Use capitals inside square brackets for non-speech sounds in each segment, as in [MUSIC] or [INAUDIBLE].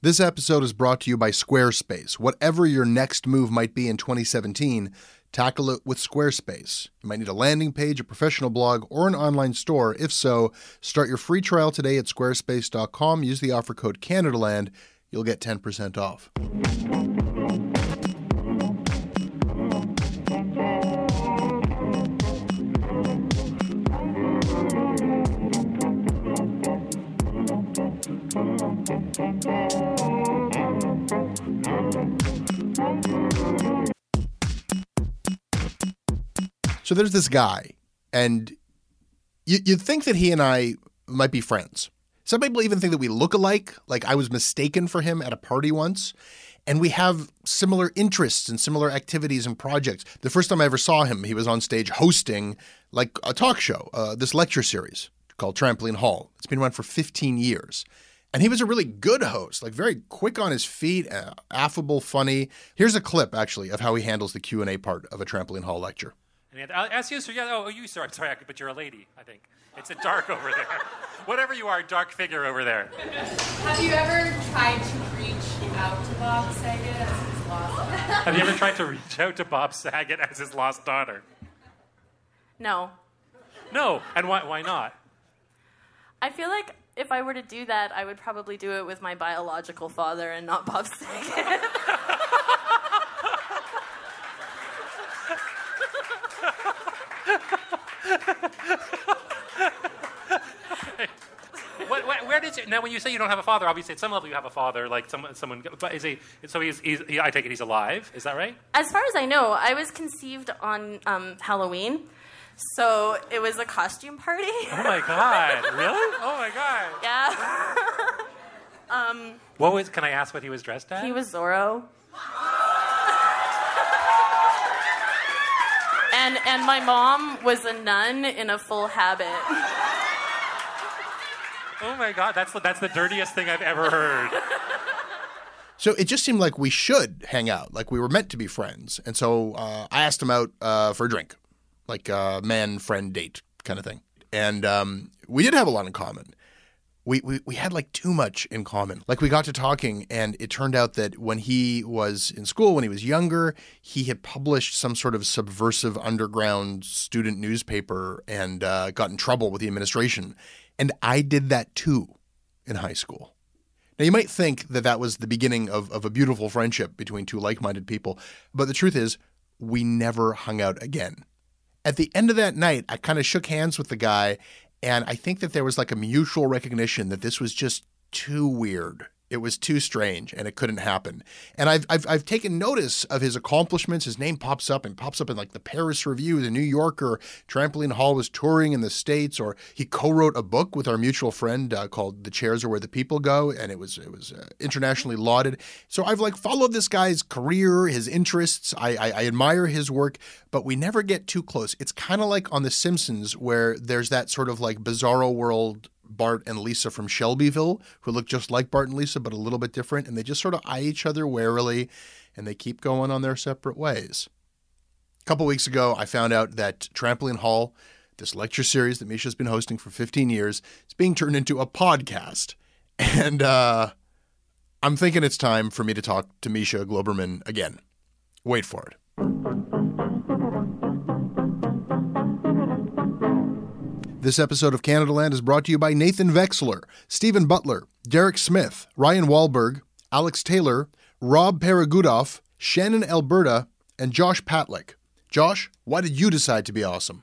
This episode is brought to you by Squarespace. Whatever your next move might be in 2017, tackle it with Squarespace. You might need a landing page, a professional blog, or an online store. If so, start your free trial today at squarespace.com. Use the offer code CanadaLand. You'll get 10% off. So there's this guy, and you, you'd think that he and I might be friends. Some people even think that we look alike. Like I was mistaken for him at a party once, and we have similar interests and similar activities and projects. The first time I ever saw him, he was on stage hosting like a talk show, uh, this lecture series called Trampoline Hall. It's been around for 15 years. And he was a really good host, like very quick on his feet, uh, affable, funny. Here's a clip actually of how he handles the Q&A part of a Trampoline Hall lecture. And I'll ask you, sir. Yeah, oh, oh you, sir. I'm sorry, but you're a lady, I think. It's a dark [LAUGHS] over there. Whatever you are, dark figure over there. Have you ever tried to reach out to Bob Saget as his lost Have you ever tried to reach out to Bob Saget as his lost daughter? No. No. And why, why not? I feel like if I were to do that, I would probably do it with my biological father and not Bob Saget. [LAUGHS] What, where, where did you, now, when you say you don't have a father, obviously at some level you have a father, like someone, someone but is he, so he's, he's, he, I take it he's alive, is that right? as far as I know, I was conceived on um, Halloween, so it was a costume party. Oh my god, [LAUGHS] really? Oh my god. yeah. [LAUGHS] um, What was, can I ask what he was dressed as? he was Zorro. And, and my mom was a nun in a full habit. Oh my god, that's the, that's the dirtiest thing I've ever heard. So it just seemed like we should hang out, like we were meant to be friends. And so uh, I asked him out uh, for a drink, like a man friend date kind of thing. And um, we did have a lot in common. We, we, we had like too much in common. Like we got to talking, and it turned out that when he was in school, when he was younger, he had published some sort of subversive underground student newspaper and uh, got in trouble with the administration. And I did that too in high school. Now, you might think that that was the beginning of, of a beautiful friendship between two like minded people, but the truth is, we never hung out again. At the end of that night, I kind of shook hands with the guy, and I think that there was like a mutual recognition that this was just too weird. It was too strange and it couldn't happen. And I've, I've, I've taken notice of his accomplishments. His name pops up and pops up in like the Paris Review, the New Yorker. Trampoline Hall was touring in the States, or he co wrote a book with our mutual friend uh, called The Chairs Are Where the People Go. And it was, it was uh, internationally lauded. So I've like followed this guy's career, his interests. I, I, I admire his work, but we never get too close. It's kind of like on The Simpsons, where there's that sort of like bizarro world Bart and Lisa from Shelbyville, who look just like Bart and Lisa, but a little bit different. And they just sort of eye each other warily and they keep going on their separate ways. A couple weeks ago, I found out that Trampoline Hall, this lecture series that Misha's been hosting for 15 years, is being turned into a podcast. And uh, I'm thinking it's time for me to talk to Misha Glouberman again. Wait for it. This episode of Canada Land is brought to you by Nathan Vexler, Stephen Butler, Derek Smith, Ryan Wahlberg, Alex Taylor, Rob Paragudoff, Shannon Alberta, and Josh Patlick. Josh, why did you decide to be awesome?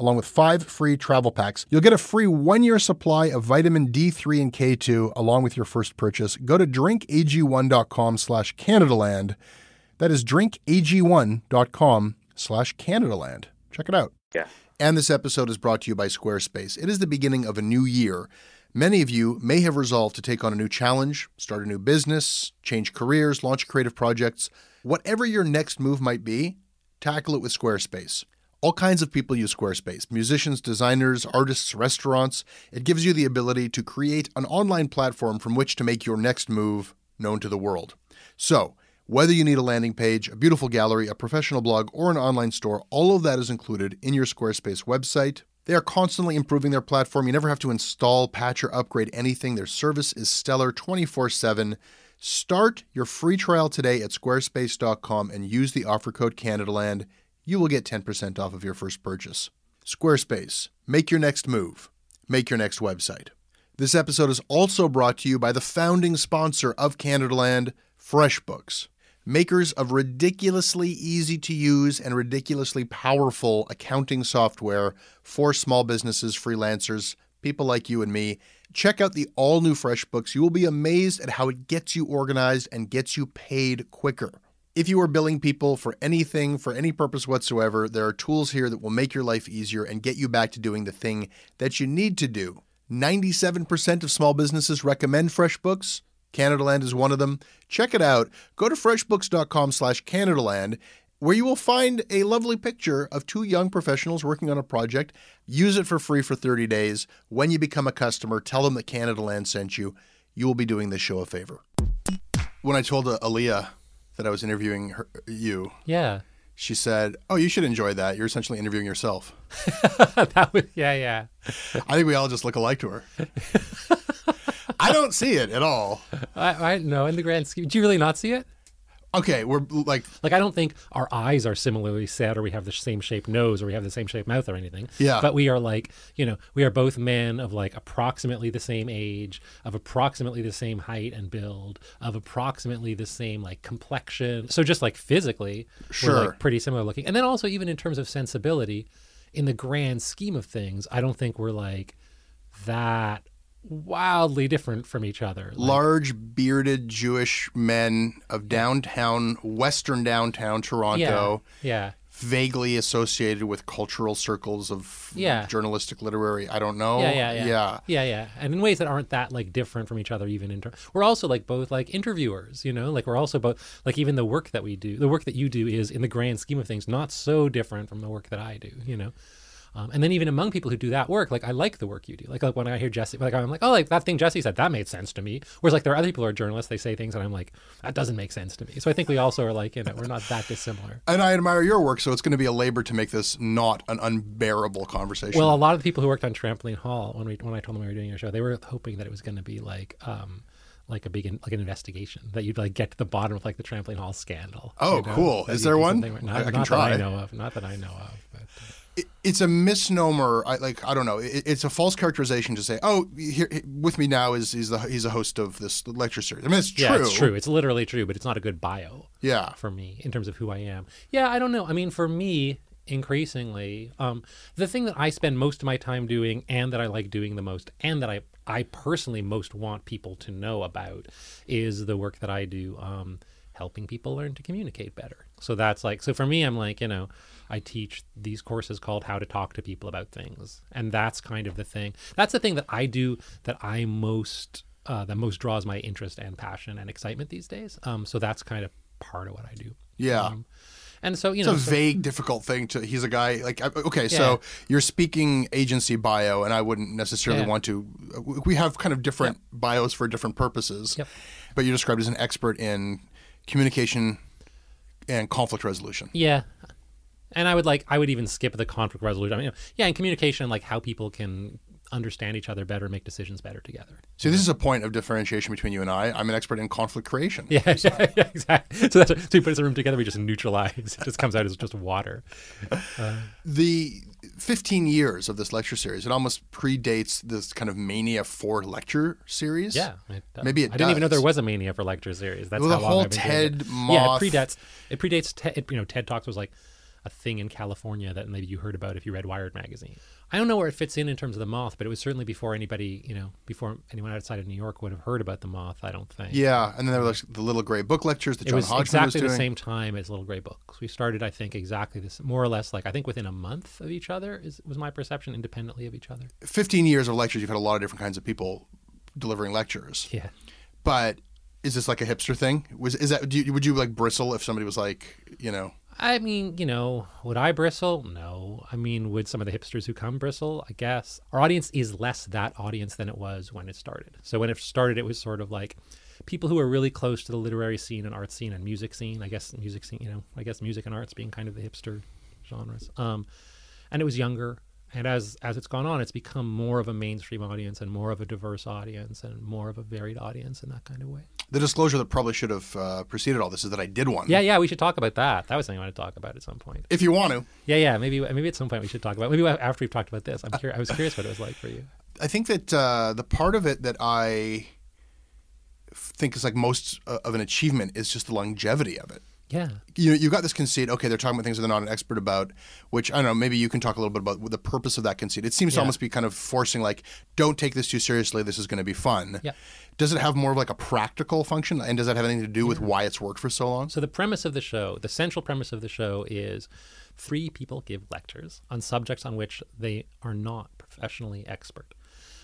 along with five free travel packs. You'll get a free one year supply of vitamin D3 and K2 along with your first purchase. Go to drinkag1.com slash Canadaland. That is drinkag1.com slash Canadaland. Check it out. Yeah. And this episode is brought to you by Squarespace. It is the beginning of a new year. Many of you may have resolved to take on a new challenge, start a new business, change careers, launch creative projects. Whatever your next move might be, tackle it with Squarespace. All kinds of people use Squarespace musicians, designers, artists, restaurants. It gives you the ability to create an online platform from which to make your next move known to the world. So, whether you need a landing page, a beautiful gallery, a professional blog, or an online store, all of that is included in your Squarespace website. They are constantly improving their platform. You never have to install, patch, or upgrade anything. Their service is stellar 24 7. Start your free trial today at squarespace.com and use the offer code CanadaLand you will get 10% off of your first purchase. Squarespace, make your next move, make your next website. This episode is also brought to you by the founding sponsor of Canadaland, FreshBooks, makers of ridiculously easy to use and ridiculously powerful accounting software for small businesses, freelancers, people like you and me. Check out the all new FreshBooks. You will be amazed at how it gets you organized and gets you paid quicker. If you are billing people for anything, for any purpose whatsoever, there are tools here that will make your life easier and get you back to doing the thing that you need to do. 97% of small businesses recommend FreshBooks. CanadaLand is one of them. Check it out. Go to freshbooks.com slash CanadaLand where you will find a lovely picture of two young professionals working on a project. Use it for free for 30 days. When you become a customer, tell them that CanadaLand sent you. You will be doing this show a favor. When I told uh, Aaliyah that I was interviewing her, you. Yeah. She said, "Oh, you should enjoy that. You're essentially interviewing yourself." [LAUGHS] that was yeah, yeah. I think we all just look alike to her. [LAUGHS] I don't see it at all. I, I know in the grand scheme. Do you really not see it? Okay, we're like like I don't think our eyes are similarly set or we have the same shaped nose or we have the same shaped mouth or anything. Yeah. But we are like, you know, we are both men of like approximately the same age, of approximately the same height and build, of approximately the same like complexion. So just like physically, Sure. we're like pretty similar looking. And then also even in terms of sensibility, in the grand scheme of things, I don't think we're like that wildly different from each other. Like, large bearded Jewish men of downtown, western downtown Toronto, yeah. yeah. vaguely associated with cultural circles of Yeah. journalistic, literary. I don't know. Yeah, yeah, yeah, yeah. yeah, yeah, and in ways that aren't that like different from each other. Even in ter- we're also like both like interviewers, you know, like we're also both like even the work that we do, the work that you do is in the grand scheme of things not so different from the work that I do, you know. Um, and then even among people who do that work, like I like the work you do. Like, like when I hear Jesse, like I'm like, oh, like that thing Jesse said, that made sense to me. Whereas like there are other people who are journalists, they say things and I'm like, that doesn't make sense to me. So I think we also are like, you know, we're not that dissimilar. And I admire your work, so it's going to be a labor to make this not an unbearable conversation. Well, a lot of the people who worked on Trampoline Hall when we when I told them we were doing your show, they were hoping that it was going to be like um like a big in, like an investigation that you'd like get to the bottom of like the Trampoline Hall scandal. Oh, you know? cool. That Is there one? Not, I- I can not try. that I know of. Not that I know of. But, uh, it's a misnomer. I like. I don't know. It, it's a false characterization to say, "Oh, here with me now is he's the he's a host of this lecture series." I mean, it's true. yeah, it's true. It's literally true, but it's not a good bio. Yeah. for me in terms of who I am. Yeah, I don't know. I mean, for me, increasingly, um, the thing that I spend most of my time doing and that I like doing the most and that I I personally most want people to know about is the work that I do, um, helping people learn to communicate better. So that's like, so for me, I'm like, you know, I teach these courses called How to Talk to People About Things, and that's kind of the thing. That's the thing that I do that I most uh, that most draws my interest and passion and excitement these days. Um, so that's kind of part of what I do. Yeah. Um, and so you know, it's a so- vague, difficult thing to. He's a guy like okay, Yeah. so you're speaking agency bio, and I wouldn't necessarily Yeah. want to. We have kind of different bios for different purposes. Yep. But you're described as an expert in communication and conflict resolution. Yeah. And I would like I would even skip the conflict resolution. I mean, yeah, in communication, like how people can understand each other better, make decisions better together. See, this is a point of differentiation between you and I. I'm an expert in conflict creation. Yeah, yeah, [LAUGHS] yeah, exactly. So that's so we put the room together. We just neutralize. [LAUGHS] It just comes out as just water. Uh, The 15 years of this lecture series, it almost predates this kind of Mania for lecture series. yeah, it does. Maybe it I didn't even know there was a mania for lecture series. That's Well, how the long whole I've been doing TED. Moth- Yeah, it predates. It predates. TED, you know, TED Talks was like a thing in California that maybe you heard about if you read Wired magazine. I don't know where it fits in in terms of the moth, but it was certainly before anybody, you know, before anyone outside of New York would have heard about the moth. I don't think. Yeah, and then there were the Little Gray Book lectures that It John was Hodgman exactly was the same time as Little Gray Books. We started, I think, exactly this, more or less, like I think within a month of each other is was my perception, independently of each other. 15 years of lectures, you've had a lot of different kinds of people delivering lectures. Yeah. But is this like a hipster thing? Was is that do you, would you like bristle if somebody was like, you know, I mean, you know, would I bristle? No. I mean, would some of the hipsters who come bristle? I guess. Our audience is less that audience than it was when it started. So when it started, it was sort of like people who are really close to the literary scene and art scene and music scene. I guess music scene, you know, I guess music and arts being kind of the hipster genres. Um, and it was younger. And as as it's gone on, it's become more of a mainstream audience and more of a diverse audience and more of a varied audience in that kind of way. the disclosure that probably should have uh, preceded all this is that I did one. Yeah, yeah, we should talk about that. That was something I want to talk about at some point. If you want to, Yeah, yeah. Maybe maybe at some point we should talk about. Maybe after we've talked about this. I'm curious. I was curious what it was like for you. I think that uh, the part of it that I think is like most uh, of an achievement is just the longevity of it. Yeah. you you got this conceit. Okay, they're talking about things that they're not an expert about. Which I don't know. Maybe you can talk a little bit about the purpose of that conceit. It seems to almost be kind of forcing, like, don't take this too seriously. This is going to be fun. Yeah. Does it have more of like a practical function, and does that have anything to do with why it's worked for so long? So the premise of the show, the central premise of the show is three people give lectures on subjects on which they are not professionally expert.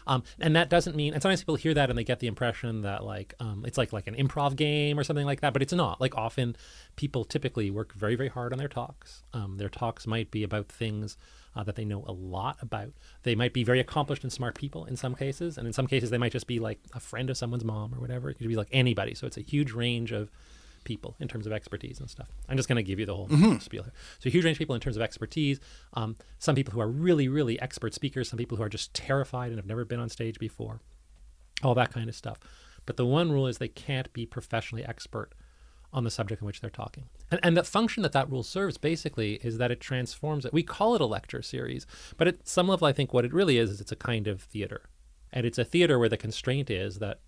Um, and that doesn't mean, and sometimes people hear that and they get the impression that like um, it's like like an improv game or something like that, but it's not. Like often, people typically work very very hard on their talks. Um, their talks might be about things uh, that they know a lot about. They might be very accomplished and smart people in some cases, and in some cases they might just be like a friend of someone's mom or whatever. It could be like anybody. So it's a huge range of people in terms of expertise and stuff. I'm just going to give you the whole Mhm. spiel here. So a huge range of people in terms of expertise. Um, some people who are really, really expert speakers. Some people who are just terrified and have never been on stage before. All that kind of stuff. But the one rule is they can't be professionally expert on the subject in which they're talking. And, and the function that that rule serves basically is that it transforms it. We call it a lecture series, but at some level, I think what it really is is it's a kind of theater. And it's a theater where the constraint is that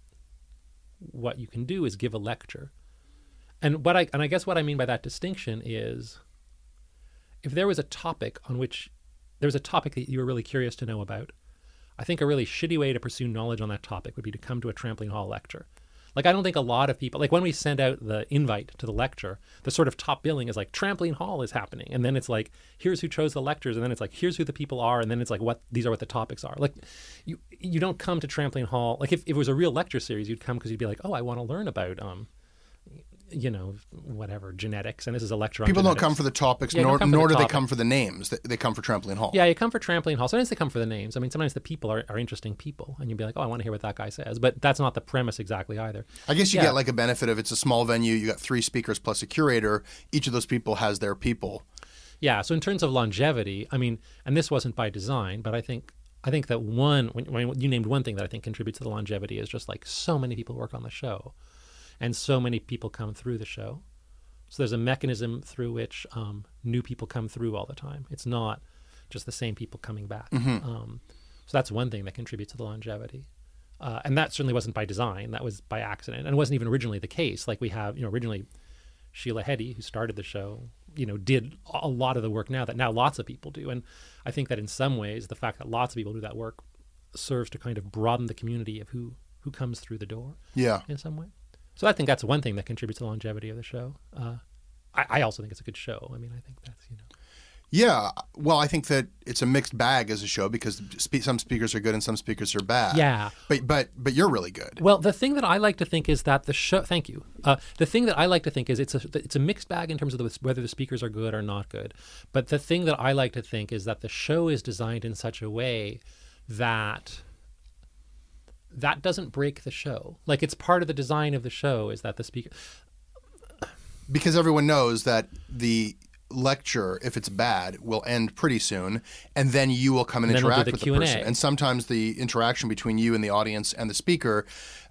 what you can do is give a lecture. And what I and I guess what I mean by that distinction is if there was a topic on which there was a topic that you were really curious to know about, I think a really shitty way to pursue knowledge on that topic would be to come to a trampoline hall lecture. Like I don't think a lot of people like when we send out the invite to the lecture, the sort of top billing is like trampoline hall is happening, and then it's like here's who chose the lectures, and then it's like here's who the people are, and then it's like what these are what the topics are. Like you you don't come to trampoline hall like if, if it was a real lecture series, you'd come because you'd be like oh I want to learn about um you know whatever genetics, and this is a lecture. People on don't come for the topics, Yeah, nor, nor do they come for the names. They, they come for Trampoline Hall. Yeah, you come for trampoline hall. Sometimes they come for the names. I mean, sometimes the people are, are interesting people, and you'd be like, oh, I want to hear what that guy says. But that's not the premise exactly either. I guess you Yeah. get like a benefit of it's a small venue. You got three speakers plus a curator. Each of those people has their people. Yeah. So in terms of longevity, I mean, and this wasn't by design, but I think I think that one when, when you named one thing that I think contributes to the longevity is just like so many people work on the show, and so many people come through the show. So there's a mechanism through which um, new people come through all the time. It's not just the same people coming back. Mhm. Um, so that's one thing that contributes to the longevity. Uh, and that certainly wasn't by design. That was by accident, and it wasn't even originally the case. Like we have, you know, originally Sheila Heti, who started the show, you know, did a lot of the work now that now lots of people do. And I think that in some ways, the fact that lots of people do that work serves to kind of broaden the community of who who comes through the door. Yeah. in some way. So I think that's one thing that contributes to the longevity of the show. Uh, I, I also think it's a good show. I mean, I think that's you know. Yeah. Well, I think that it's a mixed bag as a show because spe- some speakers are good and some speakers are bad. Yeah. But but but you're really good. Well, the thing that I like to think is that the show. Thank you. Uh, the thing that I like to think is it's a it's a mixed bag in terms of the, whether the speakers are good or not good. But the thing that I like to think is that the show is designed in such a way that that doesn't break the show. Like it's part of the design of the show is that the speaker. because everyone knows that the lecture, if it's bad, will end pretty soon, and then you will come and, And we'll interact the with Q&A. the person. And sometimes the interaction between you and the audience and the speaker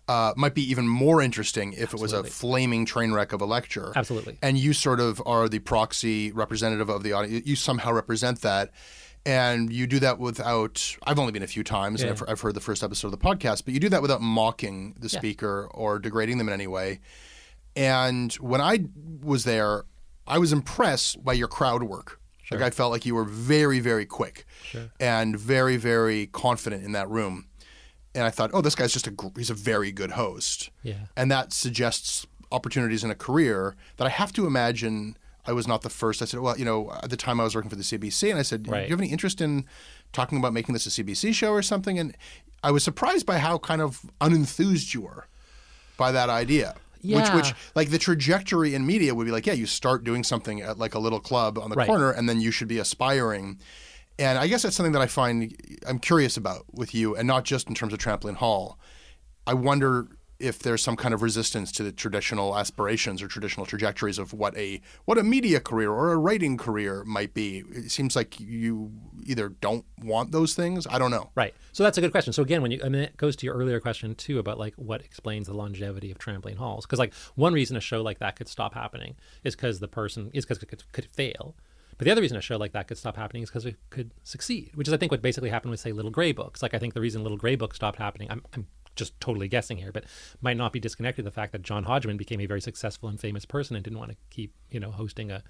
uh, might be even more interesting if it was a flaming train wreck of a lecture. Absolutely. And you sort of are the proxy representative of the audience. You somehow represent that. And you do that without, I've only been a few times, and I've, I've heard the first episode of the podcast, but you do that without mocking the Yeah. speaker or degrading them in any way. And when I was there, I was impressed by your crowd work. Like I felt like you were very, very quick and very, very confident in that room. And I thought, oh, this guy's just a gr- he's a very good host. Yeah. And that suggests opportunities in a career that I have to imagine I was not the first. I said, well, you know, at the time I was working for the CBC, and I said, do you have any interest in talking about making this a CBC show or something? And I was surprised by how kind of unenthused you were by that idea. Yeah. Which, which, like the trajectory in media would be like, yeah, you start doing something at like a little club on the Right. corner, and then you should be aspiring. And I guess that's something that I find I'm curious about with you, and not just in terms of Trampoline Hall. I wonder if there's some kind of resistance to the traditional aspirations or traditional trajectories of what a what a media career or a writing career might be. It seems like you either don't want those things. I don't know. Right. So that's a good question. So again, when you, I mean, it goes to your earlier question too about like what explains the longevity of trampoline halls. Because like one reason a show like that could stop happening is because the person is because it could, could fail. But the other reason a show like that could stop happening is because it could succeed, which is I think what basically happened with say Little Gray Books. Like I think the reason Little Gray Books stopped happening, I'm, I'm just totally guessing here, but might not be disconnected to the fact that John Hodgman became a very successful and famous person and didn't want to keep you know hosting a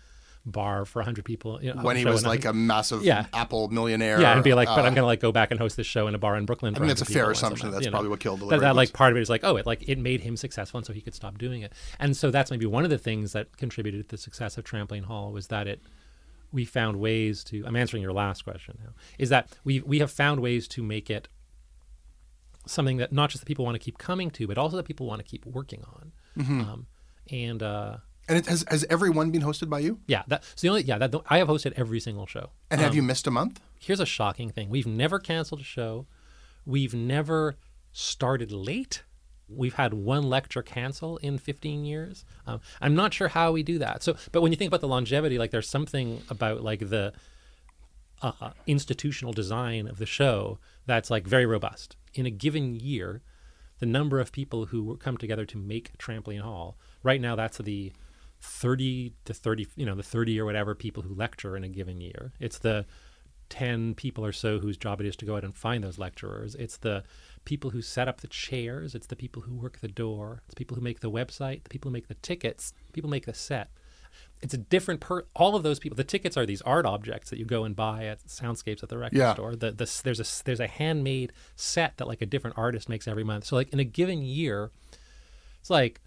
bar for 100 people you know, When he was like a massive Yeah. Apple millionaire. Yeah, and be like, but I'm uh, going to like go back and host this show in a bar in Brooklyn. I mean, that's a fair assumption. That's you know. probably what killed the That, that like part of it is like, oh, it like it made him successful, and so he could stop doing it. And so that's maybe one of the things that contributed to the success of Trampoline Hall was that it we found ways to. I'm answering your last question now. Is that we we have found ways to make it something that not just the people want to keep coming to, but also that people want to keep working on. Mhm. Um, and uh, And it has has everyone been hosted by you? yeah, that's the only yeah that I have hosted every single show. And have Um, you missed a month? Here's a shocking thing: we've never canceled a show. We've never started late. We've had one lecture cancel in 15 years. Um, I'm not sure how we do that. So, but when you think about the longevity, like there's something about like the uh, institutional design of the show that's like very robust. In a given year, the number of people who come together to make Trampoline Hall, right now that's the 30 to 30, you know, the 30 or whatever people who lecture in a given year. It's the 10 people or so whose job it is to go out and find those lecturers. It's the people who set up the chairs. It's the people who work the door. It's people who make the website, the people who make the tickets, people make the set. It's a different per. All of those people. The tickets are these art objects that you go and buy at Soundscapes at the record Yeah. store. The, the, there's a there's a handmade set that like a different artist makes every month. So like in a given year, it's like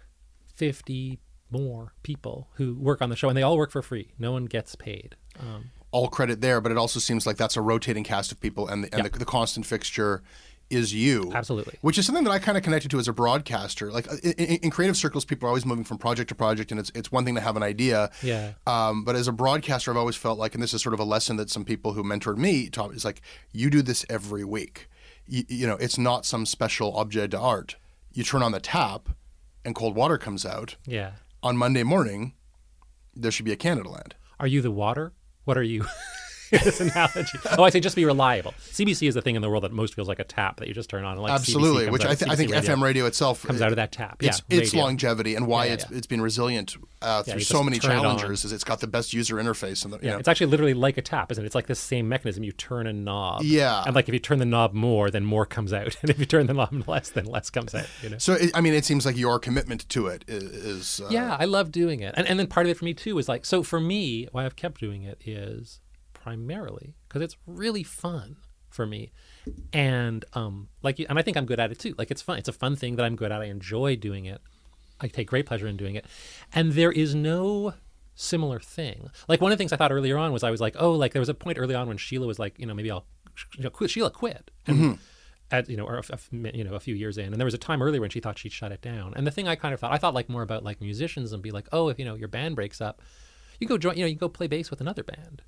50 more people who work on the show and they all work for free. No one gets paid. Um, all credit there, but it also seems like that's a rotating cast of people, and the, and the, the constant fixture is you. Absolutely. Which is something that I kind of connected to as a broadcaster. Like in, in, in creative circles, people are always moving from project to project, and it's it's one thing to have an idea. Yeah. Um, but as a broadcaster, I've always felt like, and this is sort of a lesson that some people who mentored me taught me, is like you do this every week. You, you know, it's not some special objet d'art. You turn on the tap, and cold water comes out. yeah. On Monday morning, there should be a Canada Land. Are you the water? What are you? [LAUGHS] [LAUGHS] this analogy. Oh, I say just be reliable. CBC is the thing in the world that most feels like a tap that you just turn on. And like Absolutely, which out- I, th- I think FM radio itself comes out of that tap. It's, yeah, its radio. longevity and why Yeah, it's yeah. it's been resilient uh, through so many turn it. Is it's got the best user interface and the, Yeah, know. it's actually literally like a tap, isn't it? It's like the same mechanism. You turn a knob. Yeah. And like if you turn the knob more, then more comes out, [LAUGHS] and if you turn the knob less, then less comes out. You know. So it, I mean, it seems like your commitment to it is. is uh, yeah, I love doing it, and and then part of it for me too is like so for me, why I've kept doing it is primarily because it's really fun. for me. And um like and I think I'm good at it too. Like it's fun. It's a fun thing that I'm good at. I enjoy doing it. I take great pleasure in doing it. And there is no similar thing. Like one of the things I thought earlier on was I was like, oh, like there was a point early on when Sheila was like, you know, maybe I'll you know, quit. Sheila quit. And at you know, or a, a- you know, a few years in, and there was a time earlier when she thought she'd shut it down. And the thing I kind of thought, I thought like more about like musicians and be like, oh, if you know your band breaks up, you go join, you know, you go play bass with another band.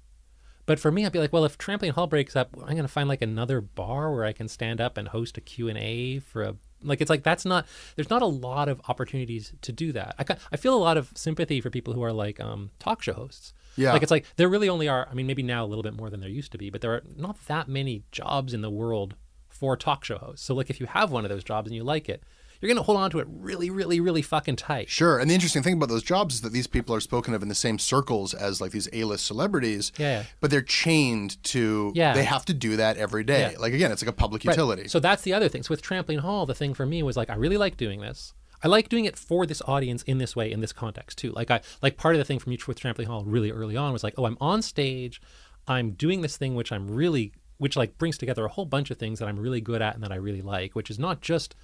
But for me, I'd be like, well, if Trampoline Hall breaks up, I'm going to find like another bar where I can stand up and host a Q&A for a like it's like that's not there's not a lot of opportunities to do that. I, I feel a lot of sympathy for people who are like um, talk show hosts. Yeah. Like it's like there really only are I mean maybe now a little bit more than there used to be, but there are not that many jobs in the world for talk show hosts. So like if you have one of those jobs and you like it, you're going to hold on to it really really really fucking tight. Sure. And the interesting thing about those jobs is that these people are spoken of in the same circles as like these A-list celebrities. Yeah, yeah. But they're chained to Yeah. they have to do that every day. Yeah. Like again, it's like a public Right. utility. So that's the other thing. So with Trampoline Hall, the thing for me was like I really like doing this. I like doing it for this audience in this way, in this context too. Like I like part of the thing from me with Trampoline Hall really early on was like, oh, I'm on stage, I'm doing this thing which I'm really which like brings together a whole bunch of things that I'm really good at and that I really like, which is not just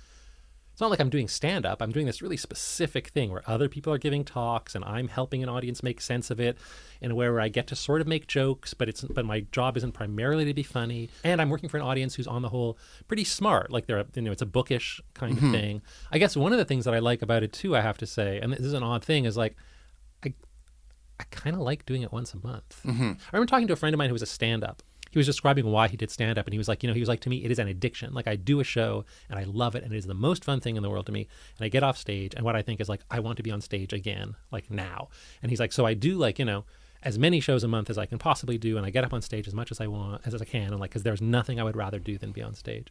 it's not like I'm doing stand up. I'm doing this really specific thing where other people are giving talks and I'm helping an audience make sense of it in a way where I get to sort of make jokes, but it's but my job isn't primarily to be funny. And I'm working for an audience who's on the whole pretty smart. Like they're you know, it's a bookish kind of Mhm. thing. I guess one of the things that I like about it too, I have to say, and this is an odd thing, is like I I kind of like doing it once a month. Mhm. I remember talking to a friend of mine who was a stand up. He was describing why he did stand up and he was like, you know, he was like to me it is an addiction. Like I do a show and I love it and it is the most fun thing in the world to me. And I get off stage and what I think is like I want to be on stage again, like now. And he's like, so I do like, you know, as many shows a month as I can possibly do and I get up on stage as much as I want as I can and like cuz there's nothing I would rather do than be on stage.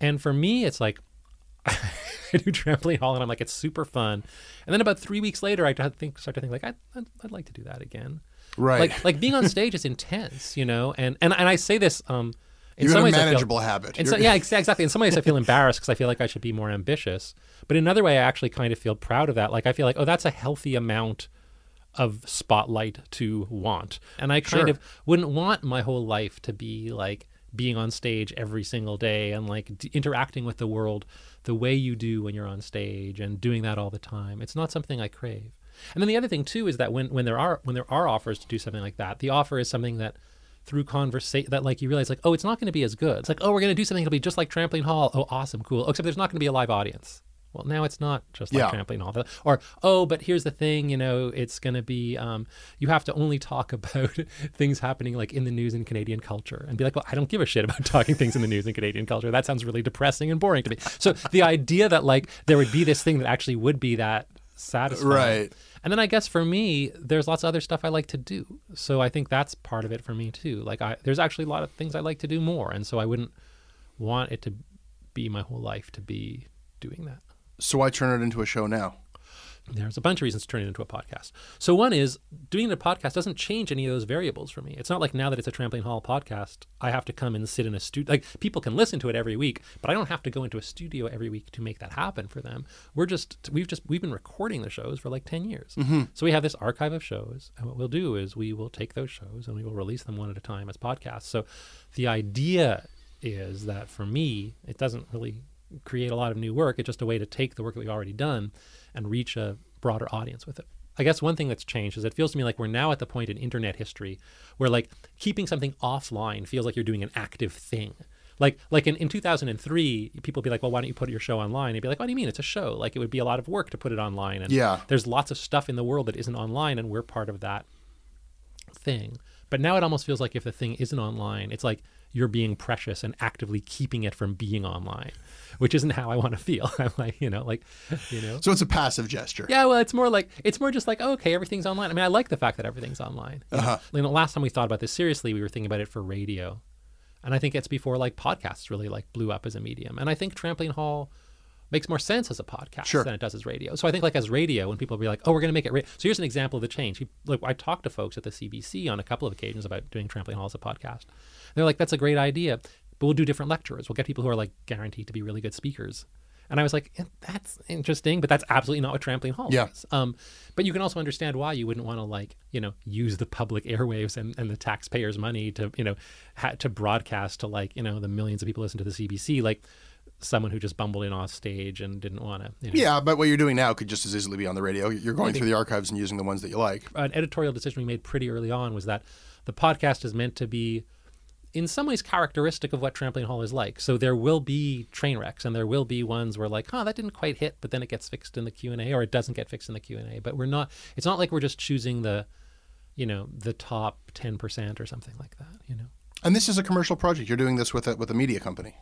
And for me it's like [LAUGHS] I do trampoline hall and I'm like it's super fun. And then about 3 weeks later I think start to think like I I'd, I'd like to do that again. Right. Like like being on stage is intense, you know. And and and I say this um in You some a ways I feel- manageable habit. in so- yeah, exactly. In some ways I feel embarrassed because I feel like I should be more ambitious. But in another way I actually kind of feel proud of that. Like I feel like oh that's a healthy amount of spotlight to want. And I kind Sure. of wouldn't want my whole life to be like being on stage every single day and like d- interacting with the world the way you do when you're on stage and doing that all the time. It's not something I crave. And then the other thing too is that when when there are when there are offers to do something like that, the offer is something that through conversation that like you realize like oh it's not going to be as good. It's like oh we're going to do something that'll be just like Trampoline Hall. Oh awesome, cool. Oh, except there's not going to be a live audience. Well, now it's not just like Yeah. Trampoline Hall. Or oh, but here's the thing, you know, it's going to be um, you have to only talk [LAUGHS] about things happening like in the news and Canadian culture, and be like, well, I don't give a shit about [LAUGHS] talking things in the news and Canadian culture. That sounds really depressing and boring to me. So the idea that like there would be this thing that actually would be that satisfying, Right. And then I guess for me, there's lots of other stuff I like to do. So I think that's part of it for me too. Like I, there's actually a lot of things I like to do more, and so I wouldn't want it to be my whole life to be doing that. So why turn it into a show now? There's a bunch of reasons to turn it into a podcast. So one is doing a podcast doesn't change any of those variables for me. It's not like now that it's a Trampoline Hall podcast, I have to come and sit in a studio. Like people can listen to it every week, but I don't have to go into a studio every week to make that happen for them. We're just we've just we've been recording the shows for like ten years. Mhm. So we have this archive of shows, and what we'll do is we will take those shows and we will release them one at a time as podcasts. So the idea is that for me, it doesn't really create a lot of new work. It's just a way to take the work that we've already done and reach a broader audience with it. I guess one thing that's changed is it feels to me like we're now at the point in internet history where like keeping something offline feels like you're doing an active thing. Like like in, in 2003, people would be like, well, why don't you put your show online? You'd be like, what do you mean? It's a show. Like it would be a lot of work to put it online. And Yeah. there's lots of stuff in the world that isn't online, and we're part of that thing. But now it almost feels like if the thing isn't online, it's like you're being precious and actively keeping it from being online, which isn't how I want to feel. [LAUGHS] I'm like, you know, like, you know. So it's a passive gesture. Yeah, well, it's more like it's more just like oh, okay, everything's online. I mean, I like the fact that everything's online. Uh-huh. You know, last time we thought about this seriously, we were thinking about it for radio, and I think it's before like podcasts really like blew up as a medium. And I think Trampoline Hall makes more sense as a podcast Sure. than it does as radio. So I think like as radio, when people be like, oh, we're going to make it. Ra-. So here's an example of the change. Look, I talked to folks at the CBC on a couple of occasions about doing Trampoline Hall as a podcast. They're like, that's a great idea, but we'll do different lecturers. We'll get people who are like guaranteed to be really good speakers. And I was like, "Eh, that's interesting, but that's absolutely not what Trampoline Hall Yeah. was. Um, but you can also understand why you wouldn't want to like, you know, use the public airwaves and, and the taxpayers' money to, you know, ha- to broadcast to like, you know, the millions of people listen to the CBC, like someone who just bumbled in off stage and didn't want to. You know, Yeah, but what you're doing now could just as easily be on the radio. You're going through the archives and using the ones that you like. an editorial decision we made pretty early on was that the podcast is meant to be in some ways characteristic of what trampoline hall is like so there will be train wrecks and there will be ones where like huh that didn't quite hit but then it gets fixed in the q&a or it doesn't get fixed in the q&a but we're not it's not like we're just choosing the you know the top 10% or something like that you know And this is a commercial project. You're doing this with a with a media company.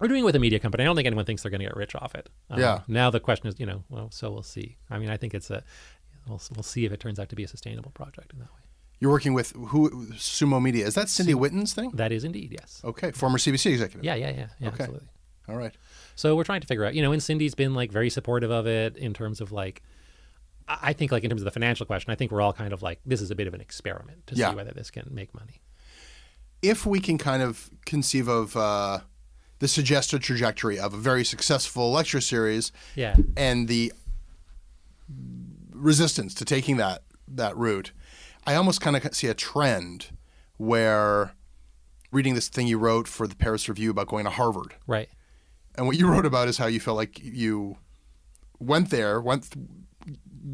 We're doing it with a media company i don't think anyone thinks they're going to get rich off it Um, Yeah. now the question is you know well so we'll see i mean i think it's a we'll, we'll see if it turns out to be a sustainable project in that way You're working with who? Sumo Media. Is that Cindy Witten's thing? that is indeed yes Okay, former CBC executive. yeah yeah yeah, yeah Okay. absolutely All right. So we're trying to figure out, you know, and Cindy's been like very supportive of it in terms of like, I I think like in terms of the financial question, I think we're all kind of like, this is a bit of an experiment to Yeah. see whether this can make money. If we can kind of conceive of uh, the suggested trajectory of a very successful lecture series Yeah. and the resistance to taking that that route, I almost kind of see a trend where reading this thing you wrote for the Paris Review about going to Harvard. Right. And what you wrote about is how you felt like you went there, went, th-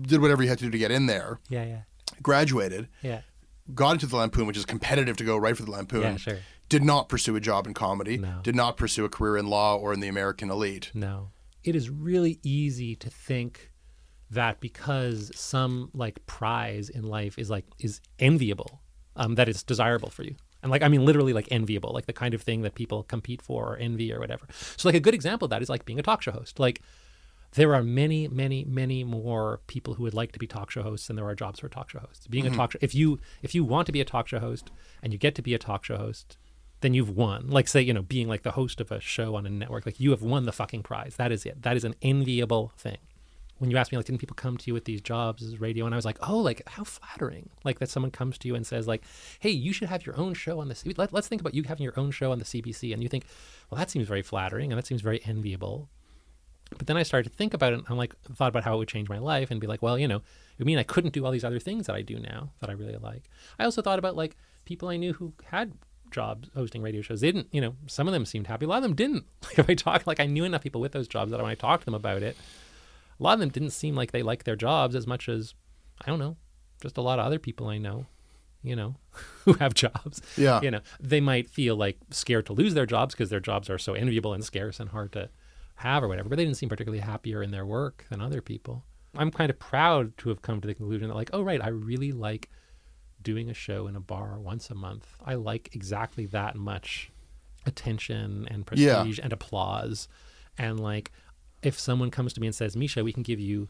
did whatever you had to do to get in there, Yeah. Yeah. graduated, Yeah. got into the Lampoon, which is competitive to go right for the Lampoon. Yeah, sure. Did not pursue a job in comedy. No. Did not pursue a career in law or in the American elite. No. It is really easy to think that because some like prize in life is like is enviable, um, that it's desirable for you. And like I mean literally like enviable, like the kind of thing that people compete for or envy or whatever. So like a good example of that is like being a talk show host. Like there are many, many, many more people who would like to be talk show hosts than there are jobs for talk show hosts. Being Mhm. a talk show if you if you want to be a talk show host and you get to be a talk show host, then you've won. Like say, you know, being like the host of a show on a network, like you have won the fucking prize. That is it. That is an enviable thing. When you asked me like didn't people come to you with these jobs as radio and I was like, "Oh, like how flattering." Like that someone comes to you and says like, "Hey, you should have your own show on the C- let, let's think about you having your own show on the CBC." And you think, "Well, that seems very flattering and that seems very enviable." But then I started to think about it and I'm like thought about how it would change my life and be like, well, you know, it would mean I couldn't do all these other things that I do now that I really like. I also thought about like people I knew who had jobs hosting radio shows. They didn't, you know, some of them seemed happy. A lot of them didn't. [LAUGHS] Like if I talk like I knew enough people with those jobs that when I talked to them about it, a lot of them didn't seem like they liked their jobs as much as I don't know, just a lot of other people I know, you know, [LAUGHS] who have jobs. Yeah. You know, they might feel like scared to lose their jobs because their jobs are so enviable and scarce and hard to have or whatever, but they didn't seem particularly happier in their work than other people. I'm kind of proud to have come to the conclusion that like, oh right, I really like doing a show in a bar once a month. I like exactly that much attention and Yeah. prestige and applause. And like if someone comes to me and says, Misha, we can give you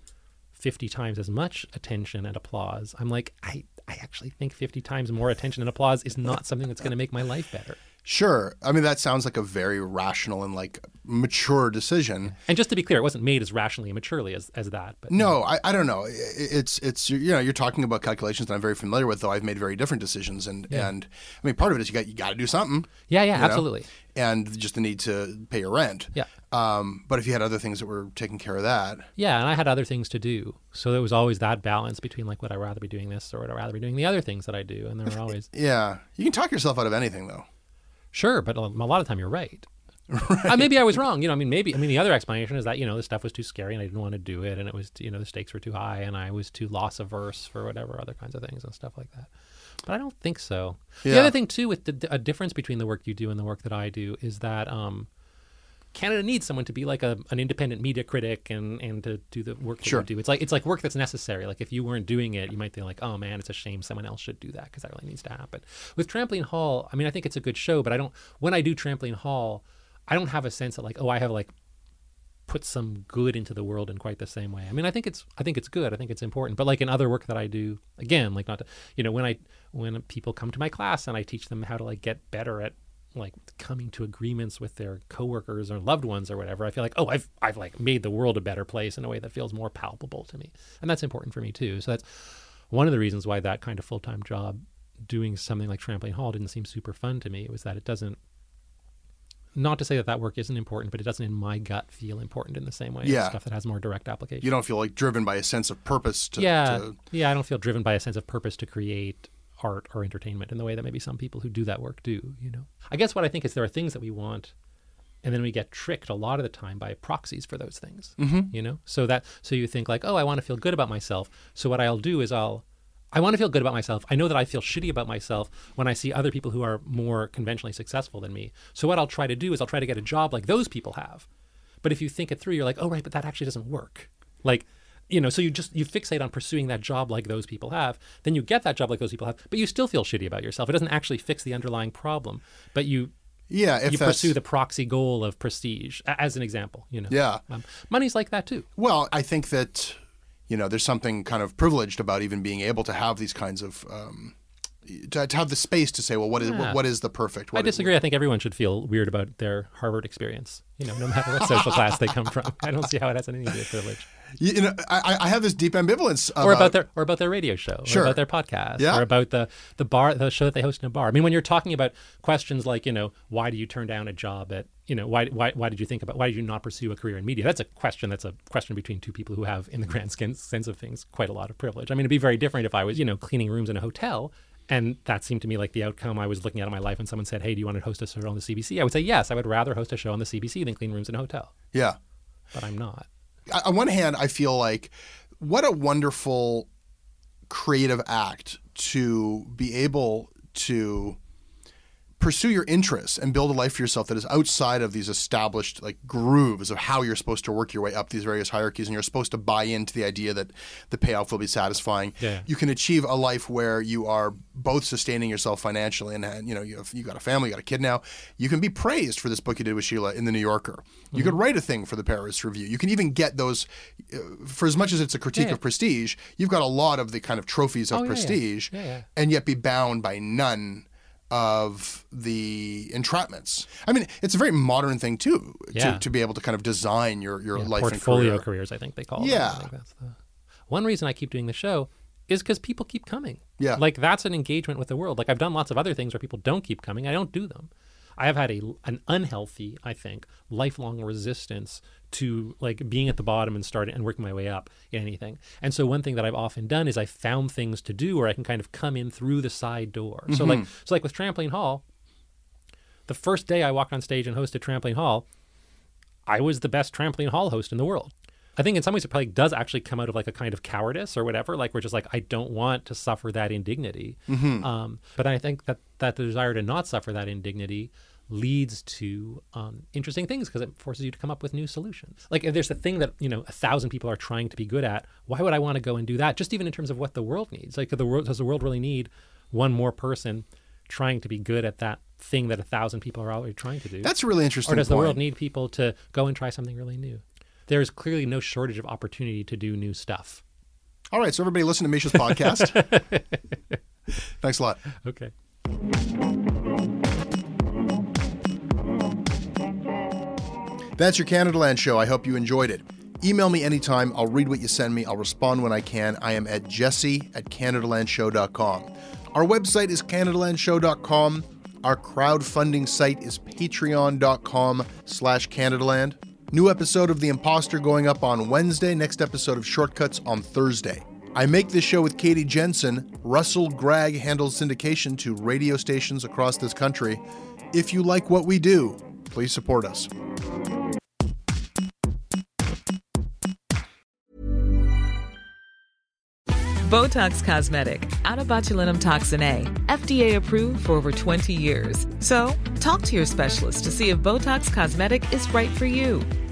50 times as much attention and applause, I'm like, I, I actually think 50 times more attention and applause is not something that's going to make my life better. Sure. I mean, that sounds like a very rational and like mature decision. And just to be clear, it wasn't made as rationally and maturely as, as that. But No, I, I don't know. It's it's you know you're talking about calculations that I'm very familiar with. Though I've made very different decisions, and Yeah. and I mean part of it is you got you got to do something. Yeah, yeah, you know? absolutely. And just the need to pay your rent. Yeah. Um, but if you had other things that were taking care of that, Yeah, and I had other things to do. So there was always that balance between like would I rather be doing this or would I rather be doing the other things that I do? And there were [LAUGHS] always yeah, you can talk yourself out of anything though. Sure, but a lot of time you're right. [LAUGHS] Uh, maybe I was wrong. You know, I mean, maybe I mean the other explanation is that you know the stuff was too scary and I didn't want to do it, and it was you know the stakes were too high and I was too loss averse for whatever other kinds of things and stuff like that. But I don't think so. The other thing too, with the a difference between the work you do and the work that I do is that um, Canada needs someone to be like a, an independent media critic and, and to do the work that Sure. you do. It's like it's like work that's necessary. Like if you weren't doing it, you might think like, oh man, it's a shame someone else should do that because that really needs to happen. With Trampoline Hall, I mean, I think it's a good show, but I don't. When I do Trampoline Hall, I don't have a sense that like, oh, I have like put some good into the world in quite the same way. I mean, I think it's I think it's good. I think it's important. But like in other work that I do, again, like not to, you know, when I when people come to my class and I teach them how to like get better at like coming to agreements with their coworkers or loved ones or whatever, I feel like, oh, I've I've like made the world a better place in a way that feels more palpable to me. And that's important for me too. So that's one of the reasons why that kind of full-time job doing something like trampoline hall didn't seem super fun to me It was that it doesn't not to say that that work isn't important, but it doesn't, in my gut, feel important in the same way. as Yeah. stuff that has more direct application. You don't feel like driven by a sense of purpose to, yeah, to yeah. I don't feel driven by a sense of purpose to create art or entertainment in the way that maybe some people who do that work do. You know, I guess what I think is there are things that we want, and then we get tricked a lot of the time by proxies for those things. Mhm. You know, so that so you think like, oh, I want to feel good about myself. So what I'll do is I'll I want to feel good about myself. I know that I feel shitty about myself when I see other people who are more conventionally successful than me. So what I'll try to do is I'll try to get a job like those people have. But if you think it through, you're like, oh right, but that actually doesn't work. Like, you know, so you just you fixate on pursuing that job like those people have. Then you get that job like those people have, but you still feel shitty about yourself. It doesn't actually fix the underlying problem. But you Yeah, if you pursue the proxy goal of prestige as an example. You know, Yeah. um, money's like that too. Well, I think that you know there's something kind of privileged about even being able to have these kinds of um, to, to have the space to say, well, what is Yeah. what, is the perfect? What I disagree. I think everyone should feel weird about their Harvard experience. You know, no matter what social class they come from. I don't see how it has anything to do with privilege. You, you know, I, I have this deep ambivalence about, or about their or about their radio show, Sure. or about their podcast, Yeah. or about the the bar the show that they host in a bar. I mean, when you're talking about questions like you know why do you turn down a job at you know why why why did you think about why did you not pursue a career in media? That's a question. That's a question between two people who have, in the grand sense of things, quite a lot of privilege. I mean, it'd be very different if I was you know cleaning rooms in a hotel. And that seemed to me like the outcome I was looking at in my life. And someone said, "Hey, do you want to host a show on the CBC?" I would say, "Yes, I would rather host a show on the CBC than clean rooms in a hotel." Yeah. But I'm not. I- on one hand, I feel like what a wonderful creative act to be able to pursue your interests and build a life for yourself that is outside of these established like grooves of how you're supposed to work your way up these various hierarchies and you're supposed to buy into the idea that the payoff will be satisfying Yeah. you can achieve a life where you are both sustaining yourself financially and, and you know you have you got a family you got a kid now you can be praised for this book you did with Sheila in the New Yorker you could write a thing for the Paris Review you can even get those uh, for as much as it's a critique Yeah. of prestige you've got a lot of the kind of trophies of Oh, prestige yeah. and yet be bound by none of the entrapments. I mean, it's a very modern thing too Yeah. to, to be able to kind of design your, your Yeah, life portfolio and career. careers, I think they call them. Yeah. Think that's the one reason I keep doing the show is because people keep coming. Yeah. like that's an engagement with the world. Like I've done lots of other things where people don't keep coming. I don't do them. I have had a an unhealthy, I think, lifelong resistance to like being at the bottom and starting and working my way up in anything. And so one thing that I've often done is I found things to do where I can kind of come in through the side door. So like Mm-hmm. so like with Trampoline Hall, the first day I walked on stage and hosted Trampoline Hall, I was the best trampoline hall host in the world. I think in some ways it probably does actually come out of like a kind of cowardice or whatever. Like we're just like I don't want to suffer that indignity. Mm-hmm. Um, but I think that that the desire to not suffer that indignity leads to um, interesting things because it forces you to come up with new solutions. Like if there's a thing that you know a thousand people are trying to be good at, why would I want to go and do that? Just even in terms of what the world needs. Like the world does the world really need one more person trying to be good at that thing that a thousand people are already trying to do? That's a really interesting Or does the point. world need people to go and try something really new? There's clearly no shortage of opportunity to do new stuff. All right, so everybody listen to Misha's podcast. [LAUGHS] Thanks a lot. Okay. That's your Canadaland show. I hope you enjoyed it. Email me anytime. I'll read what you send me. I'll respond when I can. I am at jesse at CanadaLandShow.com. Our website is CanadaLandShow.com. Our crowdfunding site is patreon.com slash CanadaLand. New episode of The Imposter going up on Wednesday. Next episode of Shortcuts on Thursday. I make this show with Katie Jensen. Russell Gregg handles syndication to radio stations across this country. If you like what we do, please support us. Botox Cosmetic, onabotulinumtoxinA, FDA approved for over 20 years. So, talk to your specialist to see if Botox Cosmetic is right for you.